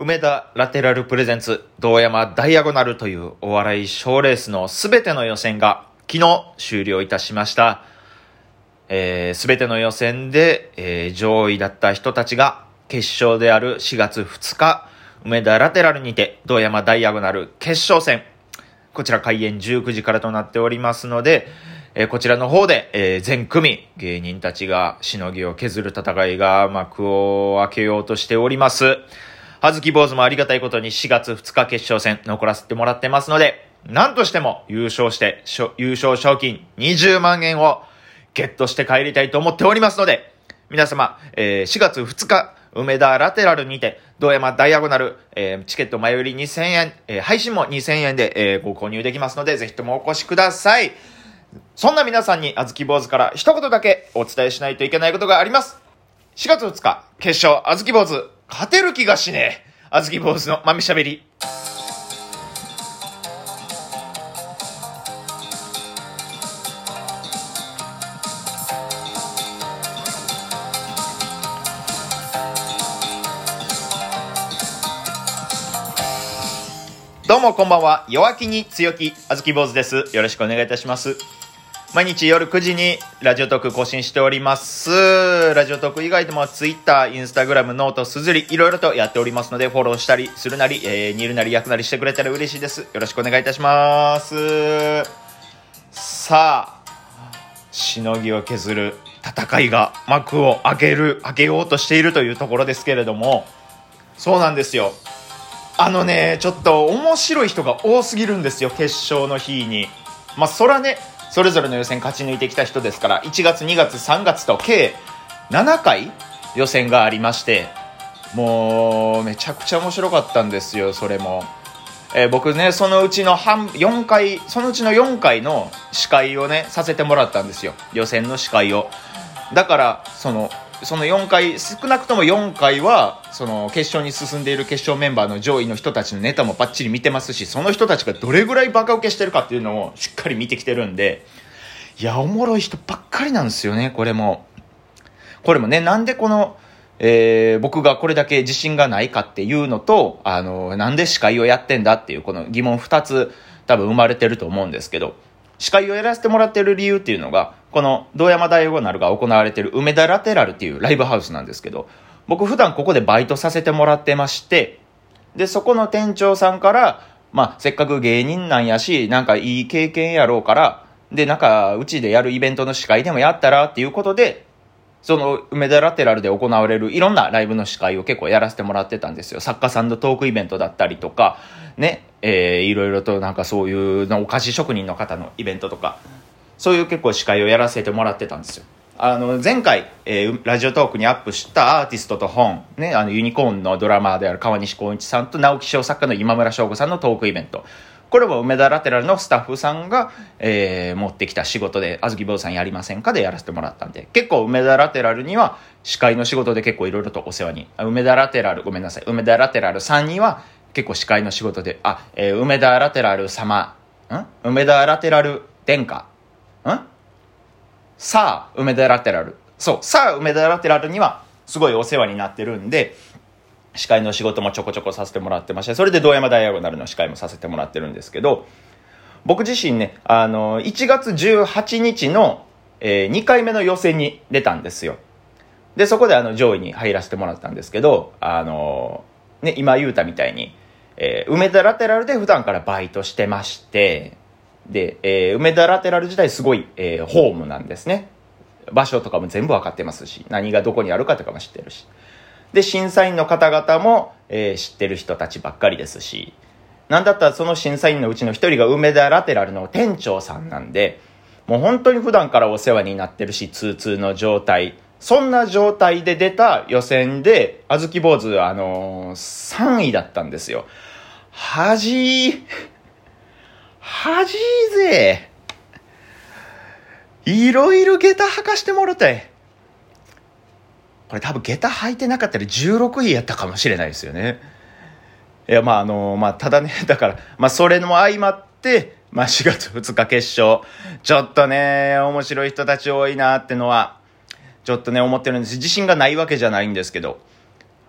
梅田ラテラルプレゼンツ、道山ダイアゴナルというお笑い賞レースのすべての予選が昨日終了いたしました。えー、べての予選で、えー上位だった人たちが決勝である4月2日、梅田ラテラルにて道山ダイアゴナル決勝戦。こちら開演19時からとなっておりますので、えーこちらの方で、えー全組芸人たちがしのぎを削る戦いが幕を開けようとしております。はずき坊主もありがたいことに4月2日決勝戦残らせてもらってますので、なんとしても優勝して、し優勝賞金20万円をゲットして帰りたいと思っておりますので、皆様、えー4月2日、梅田ラテラルにて、道山ダイアゴナル、えーチケット前売り2000円、えー配信も2000円で、えーご購入できますので、ぜひともお越しください。そんな皆さんに、あずき坊主から一言だけお伝えしないといけないことがあります。4月2日、決勝、あずき坊主、勝てる気がしねえ。あずき坊主の豆しゃべり。どうもこんばんは。弱気に強気、あずき坊主です。よろしくお願いいたします。毎日夜9時にラジオトーク更新しております。ラジオトーク以外でも Twitter、Instagram、ノート、すずり、いろいろとやっておりますので、フォローしたりするなり、えー、煮るなり焼くなりしてくれたら嬉しいです。よろしくお願いいたします。さあ、しのぎを削る戦いが幕を開ける、開けようとしているというところですけれども、そうなんですよ。あのね、ちょっと面白い人が多すぎるんですよ、決勝の日に。まあ、そらね、それぞれの予選勝ち抜いてきた人ですから、1月、2月、3月と計7回予選がありまして、もう、めちゃくちゃ面白かったんですよ、それも。えー僕ね、そのうちの半、4回、そのうちの4回の司会をね、させてもらったんですよ。予選の司会を。だから、その、その4回、少なくとも4回は、その決勝に進んでいる決勝メンバーの上位の人たちのネタもバッチリ見てますし、その人たちがどれぐらいバカ受けしてるかっていうのをしっかり見てきてるんで、いや、おもろい人ばっかりなんですよね、これも。これもね、なんでこの、えー僕がこれだけ自信がないかっていうのと、あの、なんで司会をやってんだっていうこの疑問二つ多分生まれてると思うんですけど、司会をやらせてもらってる理由っていうのが、この道山大ゴナルが行われている梅田ラテラルっていうライブハウスなんですけど、僕普段ここでバイトさせてもらってまして、で、そこの店長さんから、まあ、せっかく芸人なんやし、なんかいい経験やろうから、で、なんか、うちでやるイベントの司会でもやったらっていうことで、その梅田ラテラルで行われるいろんなライブの司会を結構やらせてもらってたんですよ。作家さんのトークイベントだったりとか、ね、えーいろいろとなんかそういうのお菓子職人の方のイベントとか、そういう結構司会をやらせてもらってたんですよ。あの、前回、えーラジオトークにアップしたアーティストと本、ね、あの、ユニコーンのドラマーである川西光一さんと直木賞作家の今村翔吾さんのトークイベント。これも梅田ラテラルのスタッフさんが、えー持ってきた仕事で、あずき坊さんやりませんかでやらせてもらったんで、結構梅田ラテラルには、司会の仕事で結構いろいろとお世話に、梅田ラテラル、ごめんなさい、梅田ラテラルさんには、結構司会の仕事で、あ、えー梅田ラテラル様、ん？梅田ラテラル殿下、ん？さあ、梅田ラテラル。そう、さあ、梅田ラテラルには、すごいお世話になってるんで、司会の仕事もちょこちょこさせてもらってまして、それで道山ダイアゴナルの司会もさせてもらってるんですけど、僕自身ね、あの、1月18日の、え2回目の予選に出たんですよ。で、そこであの上位に入らせてもらったんですけど、あの、ね、今言うたみたいに、えー梅田ラテラルで普段からバイトしてまして、で、えー梅田ラテラル自体すごい、えーホームなんですね。場所とかも全部わかってますし、何がどこにあるかとかも知ってるし。で、審査員の方々も、えー知ってる人たちばっかりですし、なんだったらその審査員のうちの一人が梅田ラテラルの店長さんなんで、もう本当に普段からお世話になってるし、通通の状態。そんな状態で出た予選で、あずき坊主、あのー、3位だったんですよ。恥ー、恥ーぜいろいろ下駄履かしてもろたい。これ多分下駄履いてなかったら16位やったかもしれないですよね。いや、まあ、あの、まあ、ただね、だから、まあ、それも相まって、まあ、4月2日決勝、ちょっとね、面白い人たち多いなってのは、ちょっとね、思ってるんです。自信がないわけじゃないんですけど、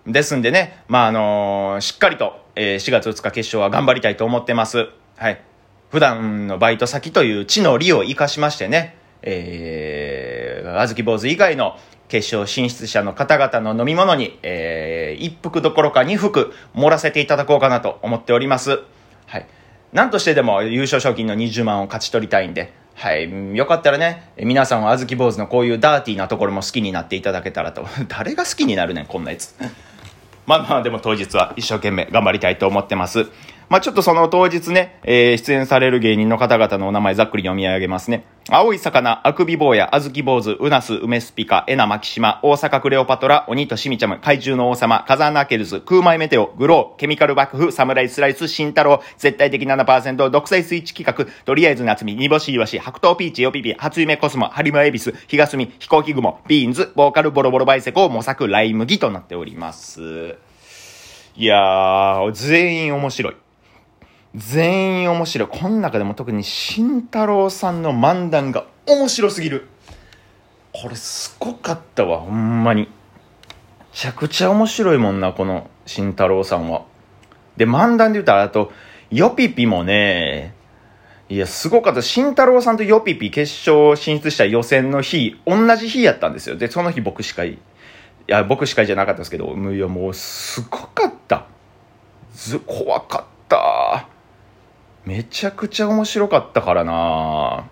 ですんでね、まあ、あのしっかりと、えー4月2日決勝は頑張りたいと思ってます。はい。普段のバイト先という地の利を活かしましてね、えー、あずき坊主以外の決勝進出者の方々の飲み物に、えー、一服どころか二服盛らせていただこうかなと思っております。はい。なんとしてでも優勝賞金の20万を勝ち取りたいんで、はい。よかったらね、皆さんはあずき坊主のこういうダーティーなところも好きになっていただけたらと。誰が好きになるねん、こんなやつ。まあまあでも当日は一生懸命頑張りたいと思ってます。まあちょっとその当日ね、えー出演される芸人の方々のお名前ざっくり読み上げますね。青い魚、あくび坊や、あずき坊主、うなす、梅スピカ、エナマキシマ、大阪クレオパトラ、鬼としみちゃむ、怪獣の王様、火山ナーケルズ、空前メテオ、グロー、ケミカル幕府、サムライスライス、新太郎、絶対的7%、独裁スイッチ企画、とりあえず夏美、煮干しイワシ、白桃ピーチ、ヨピピ、初夢コスモ、ハリムエビス、日がすみ、飛行機雲、ビーンズ、ボーカルボロボロバイセコ、模索、ライ麦となっております。いやー、全員面白い。全員面白い。この中でも特に慎太郎さんの漫談が面白すぎる。これすごかったわ、ほんまに。めちゃくちゃ面白いもんな、この慎太郎さんは。で、漫談で言ったら、あと、ヨピピもね、いや、すごかった。慎太郎さんとヨピピ決勝進出した予選の日、同じ日やったんですよ。で、その日僕しかい、や、僕しかじゃなかったですけど、いや、もうすごかった。ず、怖かった。めちゃくちゃ面白かったからな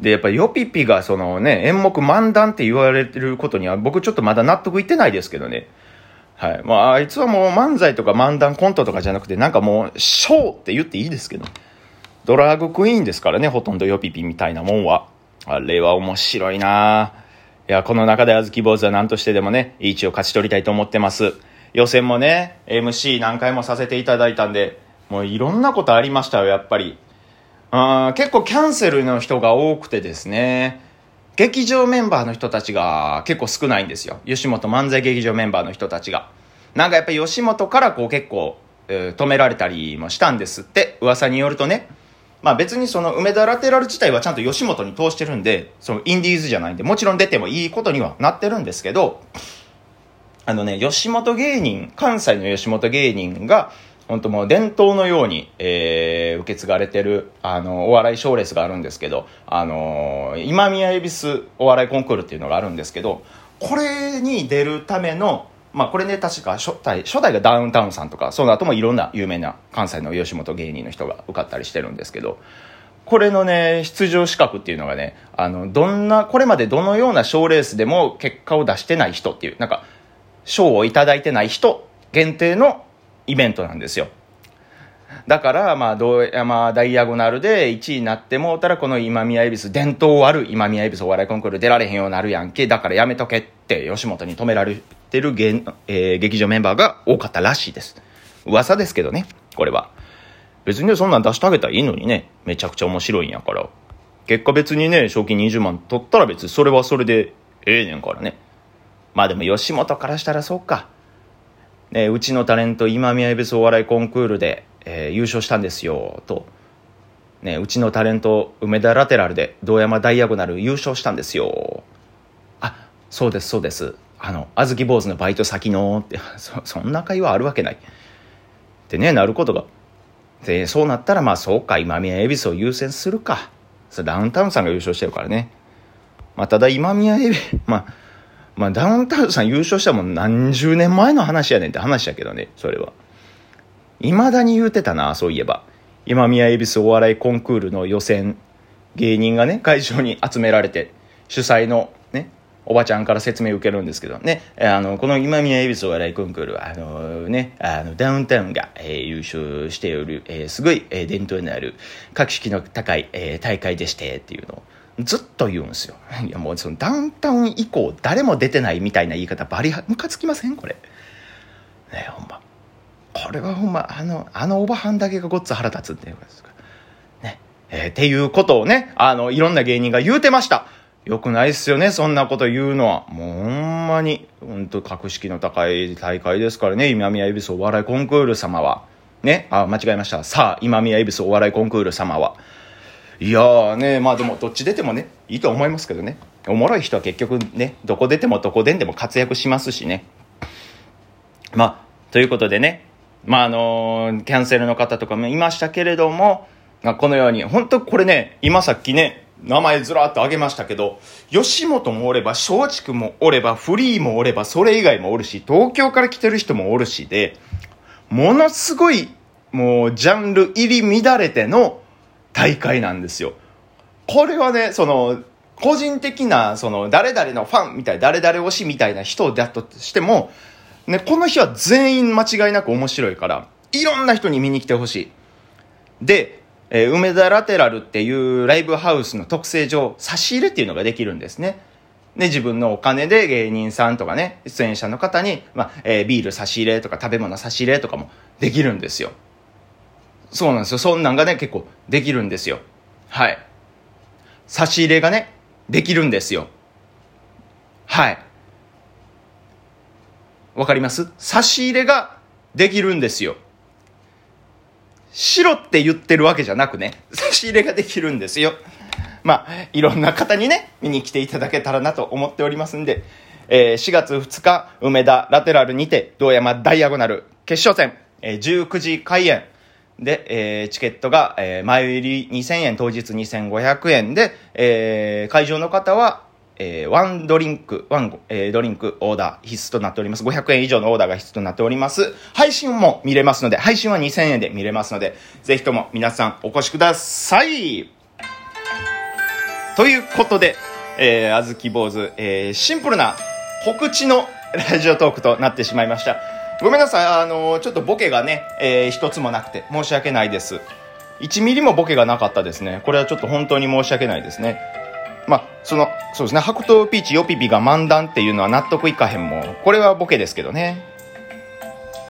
で、やっぱヨピピがそのね、演目漫談って言われてることには僕ちょっとまだ納得いってないですけどね。はい。まあ、あいつはもう漫才とか漫談コントとかじゃなくて、なんかもう、ショーって言っていいですけど。ドラァグクイーンですからね、ほとんどヨピピみたいなもんは。あれは面白いないや、この中であずき坊主は何としてでもね、いい位置を勝ち取りたいと思ってます。予選もね、MC 何回もさせていただいたんで、もういろんなことありましたよ、やっぱり。うん結構キャンセルの人が多くてですね、劇場メンバーの人たちが結構少ないんですよ。吉本漫才劇場メンバーの人たちが。なんかやっぱり吉本からこう結構、えー止められたりもしたんですって、噂によるとね。まあ別にその梅田ラテラル自体はちゃんと吉本に通してるんで、そのインディーズじゃないんで、もちろん出てもいいことにはなってるんですけど、あのね、吉本芸人、関西の吉本芸人が、本当もう伝統のように、えー受け継がれてる、あの、お笑い賞レースがあるんですけど、あのー今宮恵比寿お笑いコンクールっていうのがあるんですけど、これに出るための、まあこれね、確か初代、初代がダウンタウンさんとか、その後もいろんな有名な関西の吉本芸人の人が受かったりしてるんですけど、これのね、出場資格っていうのがね、あの、どんな、これまでどのような賞レースでも結果を出してない人っていう、なんか、賞をいただいてない人限定のイベントなんですよ。だから、まあ、道山ダイアゴナルで1位になってもうたら、この今宮恵比寿、伝統ある今宮恵比寿お笑いコンクール出られへんようになるやんけ。だからやめとけって、吉本に止められてる、えー劇場メンバーが多かったらしいです。噂ですけどね、これは。別にそんなん出してあげたらいいのにね、めちゃくちゃ面白いんやから。結果別にね、賞金20万取ったら別にそれはそれでええねんからね。まあでも吉本からしたらそうか。ね、うちのタレント今宮恵比寿お笑いコンクールで、えー優勝したんですよ、と。ね、うちのタレント梅田ラテラルで堂山ダイアゴナル優勝したんですよ。あ、そうです、そうです。あの、あずき坊主のバイト先の、って、そ、そんな会話あるわけない。ってね、なることが。で、そうなったら、まあそうか、今宮恵比寿を優先するか。ダウンタウンさんが優勝してるからね。まあただ今宮恵比寿、まあ、まあダウンタウンさん優勝したもん何十年前の話やねんって話やけどね、それは。未だに言うてたな、そういえば。今宮恵比寿お笑いコンクールの予選、芸人がね、会場に集められて、主催のね、おばちゃんから説明受けるんですけどね、あの、この今宮恵比寿お笑いコンクールは、あのね、あの、ダウンタウンが、えー優勝しておる、えーすごい、えー伝統のある、格式の高い、えー大会でして、っていうのを、ずっと言うんですよ。いや、もうそのダウンタウン以降、誰も出てないみたいな言い方、バリは、ムカつきません？これ。ねえほんま。これはほんま、あの、あのおばはんだけがごっつ腹立つっていうかですか。ね。えーっていうことをね、あの、いろんな芸人が言うてました。よくないっすよね、そんなこと言うのは。もうほんまに、ほんと格式の高い大会ですからね、今宮恵比寿お笑いコンクール様は。ね、あ、間違えました。さあ、今宮恵比寿お笑いコンクール様は。いやーね、まあでもどっち出てもね、いいと思いますけどね。おもろい人は結局ね、どこ出てもどこ出んでも活躍しますしね。まあ、ということでね、まあ、あのキャンセルの方とかもいましたけれども、まあ、このように、本当これね、今さっきね、名前ずらっと挙げましたけど、吉本もおれば、松竹もおれば、フリーもおれば、それ以外もおるし、東京から来てる人もおるしで、ものすごい、もう、ジャンル入り乱れての大会なんですよ。これはね、その、個人的な、その、誰々のファンみたい、誰々推しみたいな人だとしても、ね、この日は全員間違いなく面白いから、いろんな人に見に来てほしい。で、えー、梅田ラテラルっていうライブハウスの特性上、差し入れっていうのができるんですね。で、自分のお金で芸人さんとかね、出演者の方に、まあ、えー、ビール差し入れとか食べ物差し入れとかもできるんですよ。そうなんですよ。そんなんがね、結構できるんですよ。はい。差し入れがね、できるんですよ。はい。わかります？差し入れができるんですよ。白って言ってるわけじゃなくね、差し入れができるんですよ。まあ、いろんな方にね、見に来ていただけたらなと思っておりますんで、えー、4月2日、梅田ラテラルにて、道山ダイアゴナル決勝戦、えー、19時開演。で、えー、チケットが、えー、前売り2000円、当日2500円で、えー、会場の方は、えー、ワンドリンク、ワン、えー、ドリンクオーダー必須となっております。500円以上のオーダーが必須となっております。配信も見れますので、配信は2000円で見れますので、ぜひとも皆さんお越しください。ということで、えー、あずき坊主、えー、シンプルな告知のラジオトークとなってしまいました。ごめんなさい、あの、ちょっとボケがね、えー、一つもなくて申し訳ないです。1ミリもボケがなかったですね。これはちょっと本当に申し訳ないですね。まあ、その、そうですね、白桃ピーチヨピピが漫談っていうのは納得いかへんもん。これはボケですけどね。